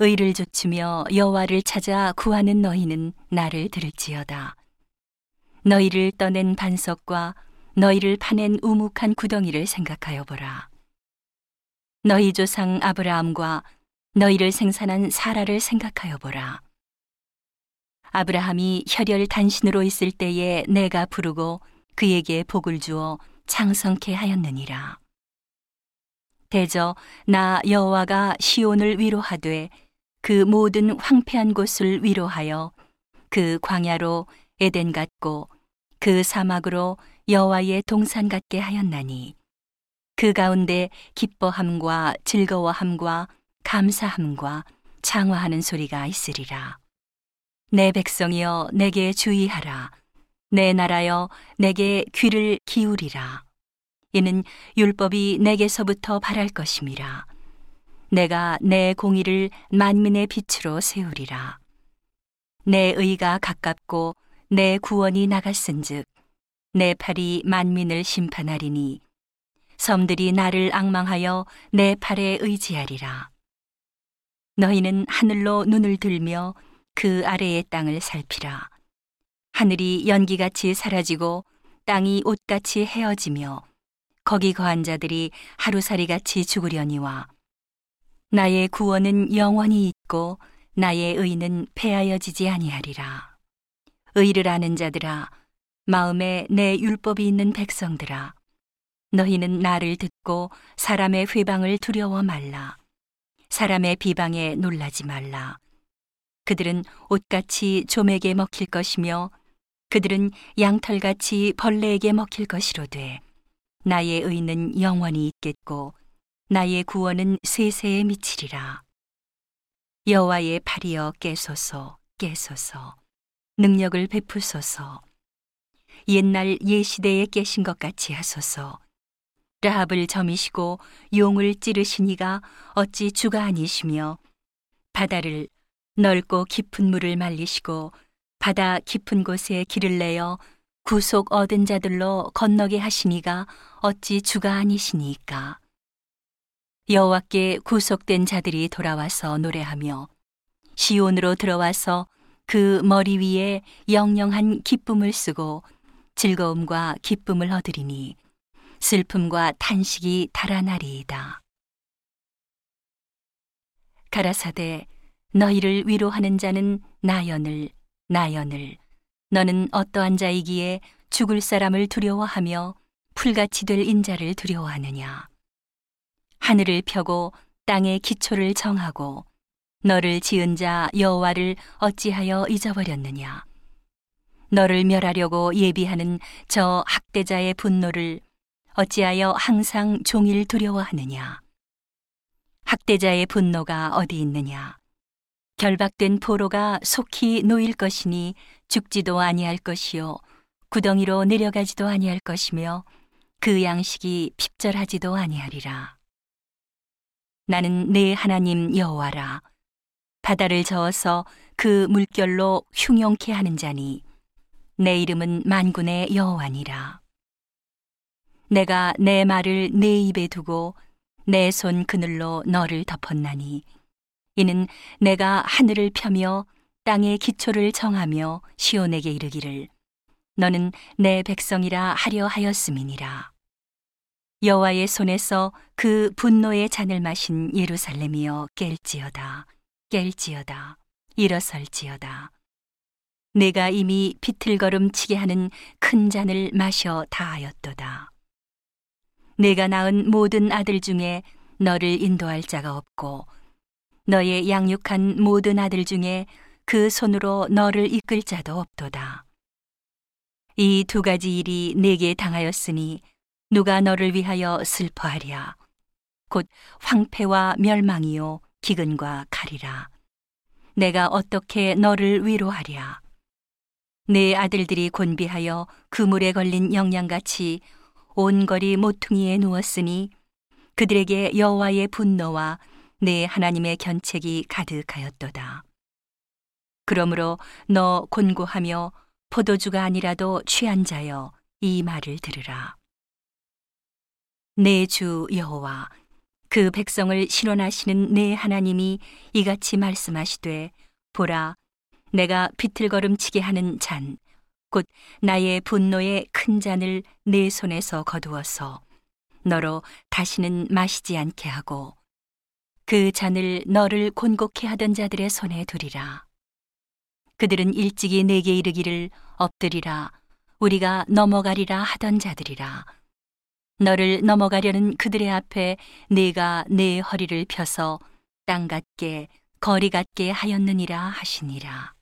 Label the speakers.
Speaker 1: 의를 좇으며 여호와를 찾아 구하는 너희는 나를 들을지어다. 너희를 떠낸 반석과 너희를 파낸 우묵한 구덩이를 생각하여 보라. 너희 조상 아브라함과 너희를 생산한 사라를 생각하여 보라. 아브라함이 혈혈 단신으로 있을 때에 내가 부르고 그에게 복을 주어 창성케 하였느니라. 대저 나 여호와가 시온을 위로하되 그 모든 황폐한 곳을 위로하여 그 광야로 에덴 같고 그 사막으로 여호와의 동산 같게 하였나니 그 가운데 기뻐함과 즐거워함과 감사함과 장화하는 소리가 있으리라. 내 백성이여 내게 주의하라. 내 나라여 내게 귀를 기울이라. 이는 율법이 내게서부터 바랄 것임이라. 내가 내 공의를 만민의 빛으로 세우리라. 내 의가 가깝고 내 구원이 나갔은즉 내 팔이 만민을 심판하리니 섬들이 나를 악망하여 내 팔에 의지하리라. 너희는 하늘로 눈을 들며 그 아래의 땅을 살피라. 하늘이 연기같이 사라지고 땅이 옷같이 헤어지며 거기 거한 자들이 하루살이같이 죽으려니와 나의 구원은 영원히 있고 나의 의는 폐하여지지 아니하리라. 의를 아는 자들아 마음에 내 율법이 있는 백성들아 너희는 나를 듣고 사람의 회방을 두려워 말라. 사람의 비방에 놀라지 말라. 그들은 옷같이 좀에게 먹힐 것이며 그들은 양털같이 벌레에게 먹힐 것이로되 나의 의는 영원히 있겠고 나의 구원은 세세에 미치리라. 여호와의 팔이여 깨소서 깨소서. 능력을 베푸소서. 옛날 예시대에 깨신 것 같이 하소서. 라합을 점이시고 용을 찌르시니가 어찌 주가 아니시며 바다를 넓고 깊은 물을 말리시고 바다 깊은 곳에 길을 내어 구속 얻은 자들로 건너게 하시니가 어찌 주가 아니시니까 여호와께 구속된 자들이 돌아와서 노래하며 시온으로 들어와서 그 머리 위에 영영한 기쁨을 쓰고 즐거움과 기쁨을 얻으리니 슬픔과 탄식이 달아나리이다. 가라사대 너희를 위로하는 자는 나연을 나연을 너는 어떠한 자이기에 죽을 사람을 두려워하며 풀같이 될 인자를 두려워하느냐 하늘을 펴고 땅의 기초를 정하고 너를 지은 자 여호와를 어찌하여 잊어버렸느냐 너를 멸하려고 예비하는 저 학대자의 분노를 어찌하여 항상 종일 두려워하느냐? 학대자의 분노가 어디 있느냐? 결박된 포로가 속히 놓일 것이니 죽지도 아니할 것이요 구덩이로 내려가지도 아니할 것이며 그 양식이 핍절하지도 아니하리라. 나는 내 하나님 여호와라. 바다를 저어서 그 물결로 흉용케 하는 자니 내 이름은 만군의 여호와니라. 내가 내 말을 내 입에 두고 내 손 그늘로 너를 덮었나니 이는 내가 하늘을 펴며 땅의 기초를 정하며 시온에게 이르기를 너는 내 백성이라 하려 하였음이니라 여호와의 손에서 그 분노의 잔을 마신 예루살렘이여 깰지어다 깰지어다 일어설지어다 내가 이미 비틀걸음치게 하는 큰 잔을 마셔 다하였도다. 내가 낳은 모든 아들 중에 너를 인도할 자가 없고 너의 양육한 모든 아들 중에 그 손으로 너를 이끌 자도 없도다. 이 두 가지 일이 내게 당하였으니 누가 너를 위하여 슬퍼하랴. 곧 황폐와 멸망이요 기근과 칼이라. 내가 어떻게 너를 위로하랴. 내 아들들이 곤비하여 그물에 걸린 영양같이 온 거리 모퉁이에 누웠으니 그들에게 여호와의 분노와 내 하나님의 견책이 가득하였도다. 그러므로 너 곤고하며 포도주가 아니라도 취한 자여 이 말을 들으라. 내 주 여호와. 그 백성을 신원하시는 내 하나님이 이같이 말씀하시되 보라 내가 비틀거름치게 하는 잔 곧 나의 분노의 큰 잔을 내 손에서 거두어서 너로 다시는 마시지 않게 하고 그 잔을 너를 곤곡해 하던 자들의 손에 두리라. 그들은 일찍이 내게 이르기를 엎드리라. 우리가 넘어가리라 하던 자들이라 너를 넘어가려는 그들의 앞에 내가 내 허리를 펴서 땅 같게 거리 같게 하였느니라 하시니라.